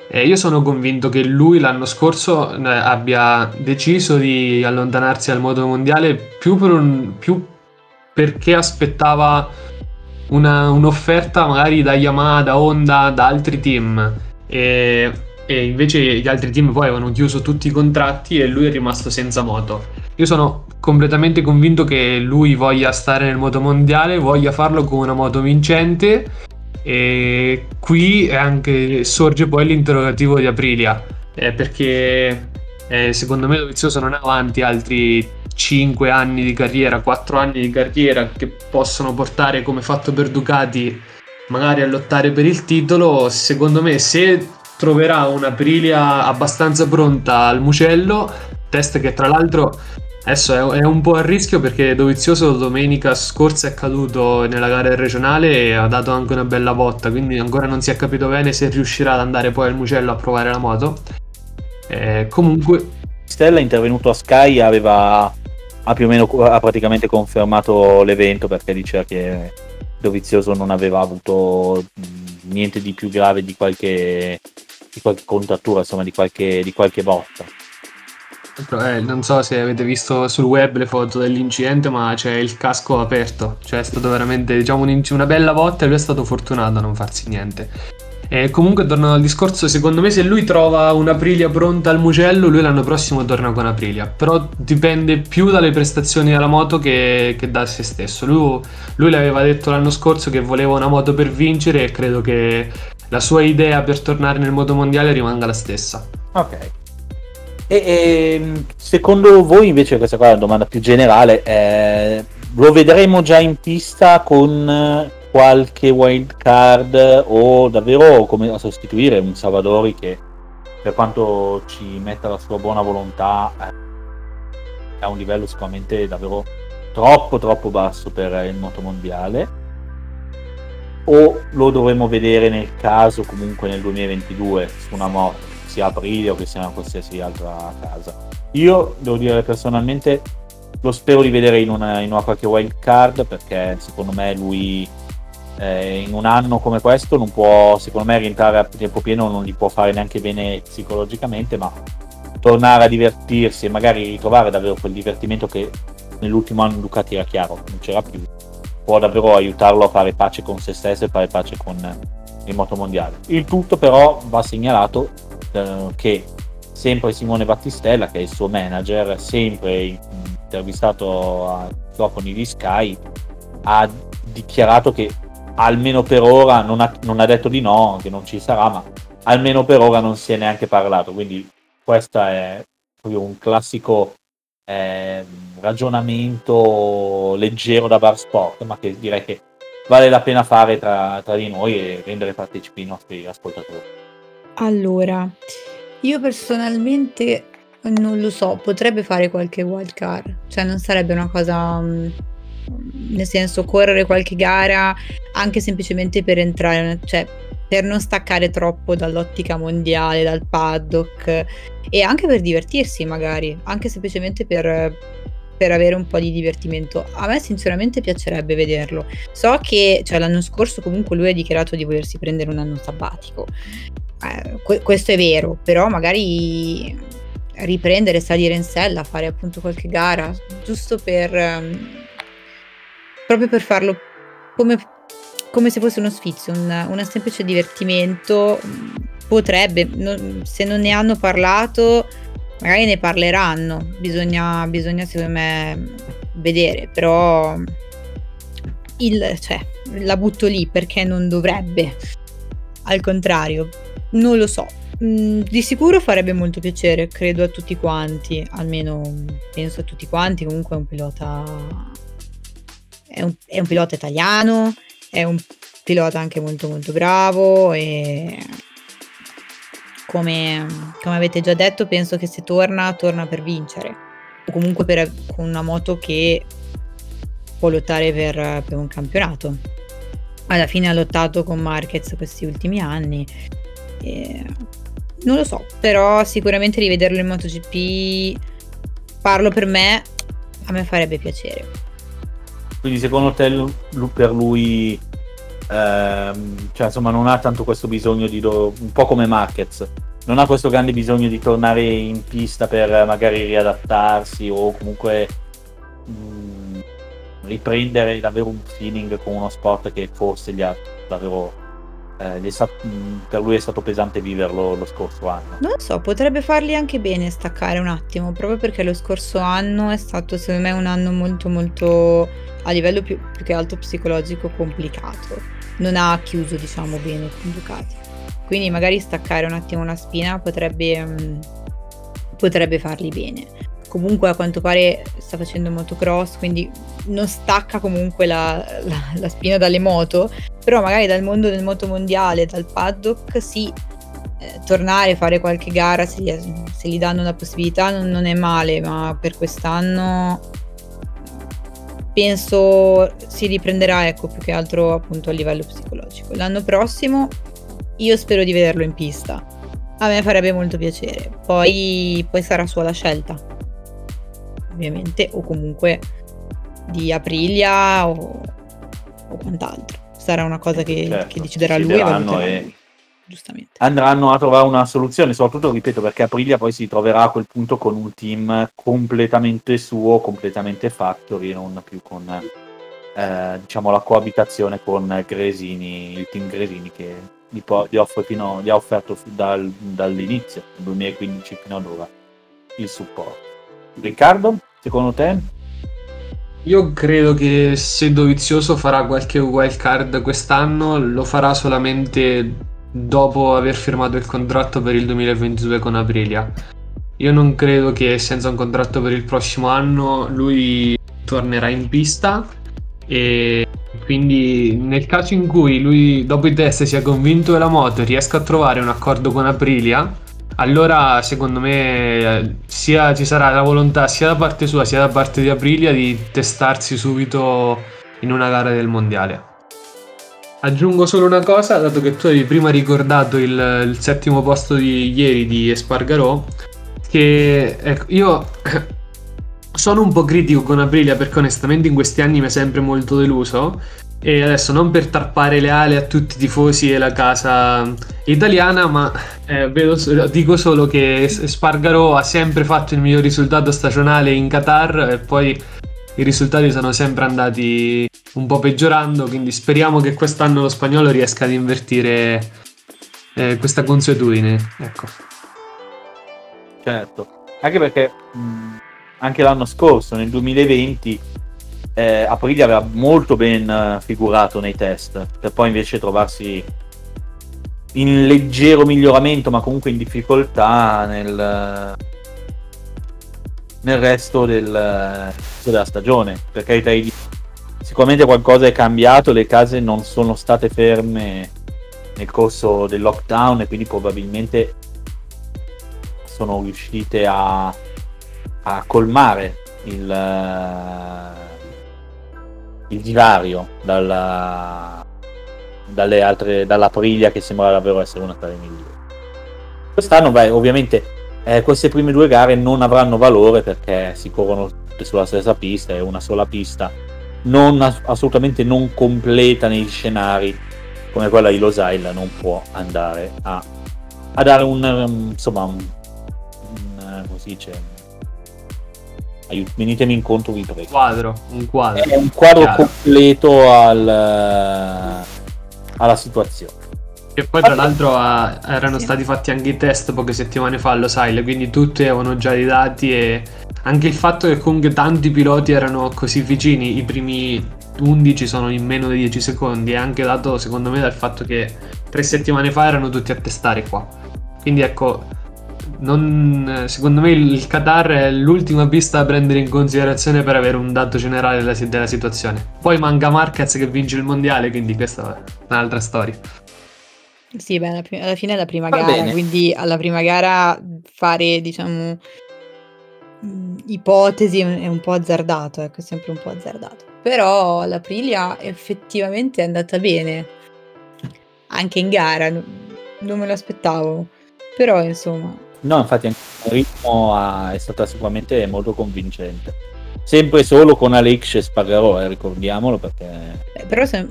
Speaker 2: E io sono convinto che lui l'anno scorso eh, abbia deciso di allontanarsi dal moto mondiale più, per un, più perché aspettava una, un'offerta magari da Yamaha, da Honda, da altri team. E e invece gli altri team poi avevano chiuso tutti i contratti e lui è rimasto senza moto. Io sono completamente convinto che lui voglia stare nel moto mondiale, voglia farlo con una moto vincente e qui anche sorge poi l'interrogativo di Aprilia eh, perché eh, secondo me Dovizioso non ha avanti altri 5 anni di carriera, 4 anni di carriera che possono portare come fatto per Ducati magari a lottare per il titolo. Secondo me se troverà un'Aprilia abbastanza pronta al Mucello, test che tra l'altro adesso è, un po' a rischio perché Dovizioso domenica scorsa è caduto nella gara regionale e ha dato anche una bella botta, quindi ancora non si è capito bene se riuscirà ad andare poi al Mucello a provare la moto. Eh, comunque...
Speaker 1: Stella intervenuto a Sky aveva ha più o meno ha praticamente confermato l'evento perché diceva che Dovizioso non aveva avuto niente di più grave di qualche di qualche contrattura, insomma, di qualche, di qualche botta.
Speaker 2: Eh, non so se avete visto sul web le foto dell'incidente, ma c'è il casco aperto. Cioè è stato veramente diciamo, una bella botta e lui è stato fortunato a non farsi niente. E comunque tornando al discorso, secondo me se lui trova un'Aprilia pronta al Mugello, lui l'anno prossimo torna con Aprilia. Però dipende più dalle prestazioni della moto che, che da se stesso. Lui, lui l'aveva detto l'anno scorso che voleva una moto per vincere e credo che la sua idea per tornare nel modo mondiale rimanga la stessa.
Speaker 1: Ok. E, e secondo voi invece questa qua è una domanda più generale, eh, lo vedremo già in pista con qualche wild card o davvero come sostituire un Salvadori che per quanto ci metta la sua buona volontà eh, a un livello sicuramente davvero troppo troppo basso per il moto mondiale o lo dovremo vedere nel caso comunque nel 2022 su una moto, sia Aprilia o che sia una qualsiasi altra casa. Io devo dire personalmente lo spero di vedere in una, in una qualche wild card perché secondo me lui eh, in un anno come questo non può, secondo me rientrare a tempo pieno non gli può fare neanche bene psicologicamente, ma tornare a divertirsi e magari ritrovare davvero quel divertimento che nell'ultimo anno Ducati era chiaro, non c'era più può davvero aiutarlo a fare pace con se stesso e fare pace con il motomondiale. Il tutto però va segnalato eh, che sempre Simone Battistella, che è il suo manager, sempre intervistato ai microfoni di Sky, ha dichiarato che almeno per ora non ha, non ha, detto di no, che non ci sarà, ma almeno per ora non si è neanche parlato. Quindi questo è proprio un classico eh, ragionamento leggero da bar sport, ma che direi che vale la pena fare tra, tra di noi e rendere partecipi i nostri ascoltatori.
Speaker 3: Allora, io personalmente non lo so, potrebbe fare qualche wild card, cioè non sarebbe una cosa mm, nel senso correre qualche gara anche semplicemente per entrare, cioè per non staccare troppo dall'ottica mondiale, dal paddock e anche per divertirsi magari, anche semplicemente per, per avere un po' di divertimento. A me sinceramente piacerebbe vederlo. So che cioè, l'anno scorso comunque lui ha dichiarato di volersi prendere un anno sabbatico. Eh, que- questo è vero, però magari riprendere, salire in sella, fare appunto qualche gara, giusto per... Um, proprio per farlo come come se fosse uno sfizio, un, semplice divertimento. Potrebbe, non, se non ne hanno parlato, magari ne parleranno. Bisogna, bisogna secondo me vedere, però il, cioè, la butto lì perché non dovrebbe. Al contrario, non lo so. Mm, di sicuro farebbe molto piacere, credo a tutti quanti, almeno penso a tutti quanti. Comunque è un pilota. È un, è un pilota italiano, è un pilota anche molto molto bravo e come, come avete già detto penso che se torna torna per vincere. O comunque per, con una moto che può lottare per, per un campionato. Alla fine ha lottato con Marquez questi ultimi anni e non lo so però sicuramente rivederlo in MotoGP parlo per me a me farebbe piacere
Speaker 1: quindi secondo te per lui, ehm, cioè insomma non ha tanto questo bisogno di, do- un po' come Marquez, non ha questo grande bisogno di tornare in pista per magari riadattarsi o comunque mh, mm, riprendere davvero un feeling con uno sport che forse gli ha davvero eh, stato, per lui è stato pesante viverlo lo scorso anno.
Speaker 3: Non so, potrebbe fargli anche bene staccare un attimo, proprio perché lo scorso anno è stato secondo me un anno molto molto a livello più, più che altro psicologico complicato. Non ha chiuso diciamo bene con Ducati. Quindi magari staccare un attimo una spina potrebbe, mh, potrebbe fargli bene. Comunque a quanto pare sta facendo motocross, quindi non stacca comunque la, la, la spina dalle moto, però magari dal mondo del moto mondiale, dal paddock, sì, eh, tornare a fare qualche gara se gli, se gli danno la possibilità non, non, è male, ma per quest'anno penso si riprenderà ecco più che altro appunto a livello psicologico. L'anno prossimo io spero di vederlo in pista. A me farebbe molto piacere. Poi, poi sarà sua la scelta. Ovviamente, o comunque di Aprilia o, o quant'altro sarà una cosa che, certo, che deciderà lui e
Speaker 1: giustamente. Andranno a trovare una soluzione, soprattutto, ripeto, perché Aprilia poi si troverà a quel punto con un team completamente suo, completamente factory, non più con eh, diciamo la coabitazione con Gresini, il team Gresini che gli, po- gli, fino, gli ha offerto dal, dall'inizio, nel 2015 fino ad ora, il supporto. Riccardo, secondo te?
Speaker 2: Io credo che se Dovizioso farà qualche wild card quest'anno, lo farà solamente dopo aver firmato il contratto per il 2022 con Aprilia. Io non credo che senza un contratto per il prossimo anno lui tornerà in pista e quindi nel caso in cui lui dopo i test sia convinto della moto e riesca a trovare un accordo con Aprilia, allora secondo me sia ci sarà la volontà sia da parte sua sia da parte di Aprilia di testarsi subito in una gara del mondiale. Aggiungo solo una cosa, dato che tu avevi prima ricordato il, il settimo posto di ieri di Espargarò, che ecco, io sono un po' critico con Aprilia perché onestamente in questi anni mi è sempre molto deluso e adesso non per tarpare le ali a tutti i tifosi e la casa italiana, ma eh, vedo, dico solo che Spargaro ha sempre fatto il miglior risultato stagionale in Qatar e poi i risultati sono sempre andati un po' peggiorando, quindi speriamo che quest'anno lo spagnolo riesca ad invertire eh, questa consuetudine. Ecco.
Speaker 1: Certo, anche perché mh, anche l'anno scorso, nel 2020, eh, Aprilia aveva molto ben eh, figurato nei test, per poi invece trovarsi in leggero miglioramento, ma comunque in difficoltà nel, nel resto del, della stagione. Per carità sicuramente qualcosa è cambiato, le case non sono state ferme nel corso del lockdown e quindi probabilmente sono riuscite a, a colmare il, il divario dalla, dalle altre, dalla Priglia che sembra davvero essere una tra le migliori. Quest'anno, beh, ovviamente eh, queste prime due gare non avranno valore perché si corrono tutte sulla stessa pista, è una sola pista, non, assolutamente non completa negli scenari come quella di Losail non può andare a, a dare un, um, insomma, un, un, come si dice, aiut- venitemi incontro vi prego.
Speaker 2: Quadro, un quadro.
Speaker 1: È un quadro Chiaro. completo al, alla situazione.
Speaker 2: E poi tra l'altro a, erano stati fatti anche i test poche settimane fa allo Sile, quindi tutti avevano già i dati e anche il fatto che comunque tanti piloti erano così vicini, i primi 11 sono in meno di 10 secondi, è anche dato secondo me dal fatto che tre settimane fa erano tutti a testare qua. Quindi ecco, non, secondo me il Qatar è l'ultima pista da prendere in considerazione per avere un dato generale della, della situazione. Poi manca Marquez che vince il mondiale, quindi questa è un'altra storia.
Speaker 3: Sì, beh, alla, prima, alla fine è la prima Va gara, bene. quindi alla prima gara fare, diciamo, mm, ipotesi è un po' azzardato, ecco, è sempre un po' azzardato. Però l'Aprilia effettivamente è andata bene, anche in gara, non me lo aspettavo, però insomma...
Speaker 1: No, infatti anche il ritmo è stata sicuramente molto convincente. Sempre solo con Alex e Spagarò, eh, ricordiamolo perché...
Speaker 3: Eh, però se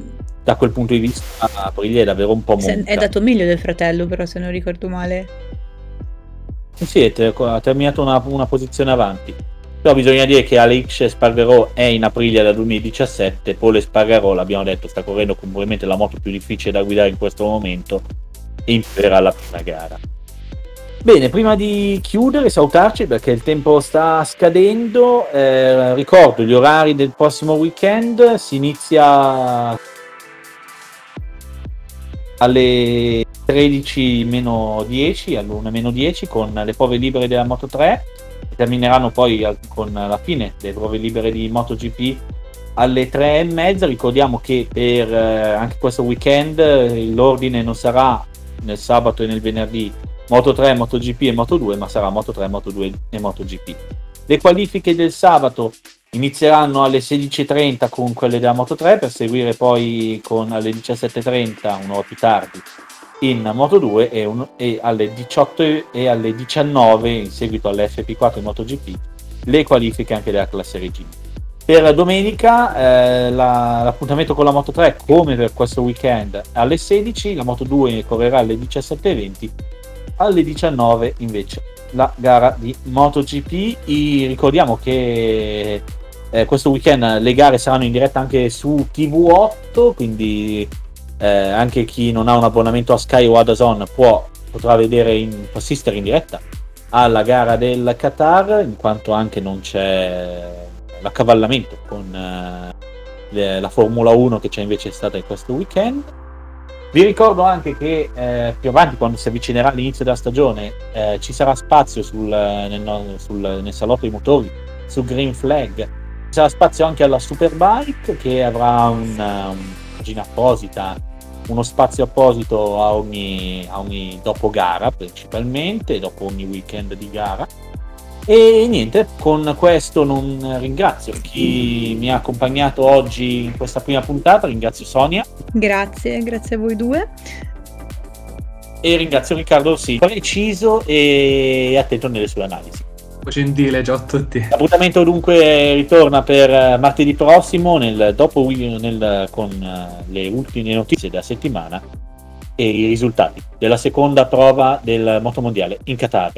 Speaker 1: da quel punto di vista Aprilia è davvero un po' monta.
Speaker 3: È dato meglio del fratello però se non ricordo male.
Speaker 1: Sì, ha terminato una, una posizione avanti. Però bisogna dire che Alex Spargarò è in Aprilia dal 2017, Paul Spargarò, l'abbiamo detto, sta correndo con probabilmente la moto più difficile da guidare in questo momento e impererà la prima gara. Bene, prima di chiudere, salutarci perché il tempo sta scadendo, eh, ricordo gli orari del prossimo weekend, si inizia alle 13 meno 10, all'1 meno 10 con le prove libere della Moto 3 termineranno poi con la fine delle prove libere di MotoGP alle 3 e mezza. Ricordiamo che per eh, anche questo weekend l'ordine non sarà nel sabato e nel venerdì Moto 3, MotoGP e Moto 2 ma sarà Moto 3, Moto 2 e MotoGP le qualifiche del sabato Inizieranno alle 16.30 con quelle della Moto 3 per seguire poi con alle 17.30, un'ora più tardi, in Moto 2 e, un, e, alle 18 e alle 19 in seguito alle FP4 e MotoGP le qualifiche anche della classe regina. Per domenica eh, la, l'appuntamento con la Moto 3 come per questo weekend alle 16, la Moto 2 correrà alle 17.20, alle 19 invece la gara di MotoGP. I, ricordiamo che eh, questo weekend le gare saranno in diretta anche su TV8, quindi eh, anche chi non ha un abbonamento a Sky o a DAZN può, potrà vedere in, assistere in diretta alla gara del Qatar, in quanto anche non c'è l'accavallamento con eh, le, la Formula 1 che c'è invece stata in questo weekend. Vi ricordo anche che eh, più avanti, quando si avvicinerà l'inizio della stagione, eh, ci sarà spazio sul, nel, sul, nel salotto dei motori su Green Flag. Sarà spazio anche alla Superbike che avrà una, una pagina apposita, uno spazio apposito a ogni, a ogni dopo gara principalmente, dopo ogni weekend di gara e niente, con questo non ringrazio chi mi ha accompagnato oggi in questa prima puntata, ringrazio Sonia.
Speaker 3: Grazie, grazie a voi due.
Speaker 1: E ringrazio Riccardo sì, preciso e attento nelle sue analisi.
Speaker 2: Gentile, ciao a tutti.
Speaker 1: L'appuntamento dunque ritorna per martedì prossimo nel, dopo, nel, con eh, le ultime notizie della settimana e i risultati della seconda prova del motomondiale in Qatar.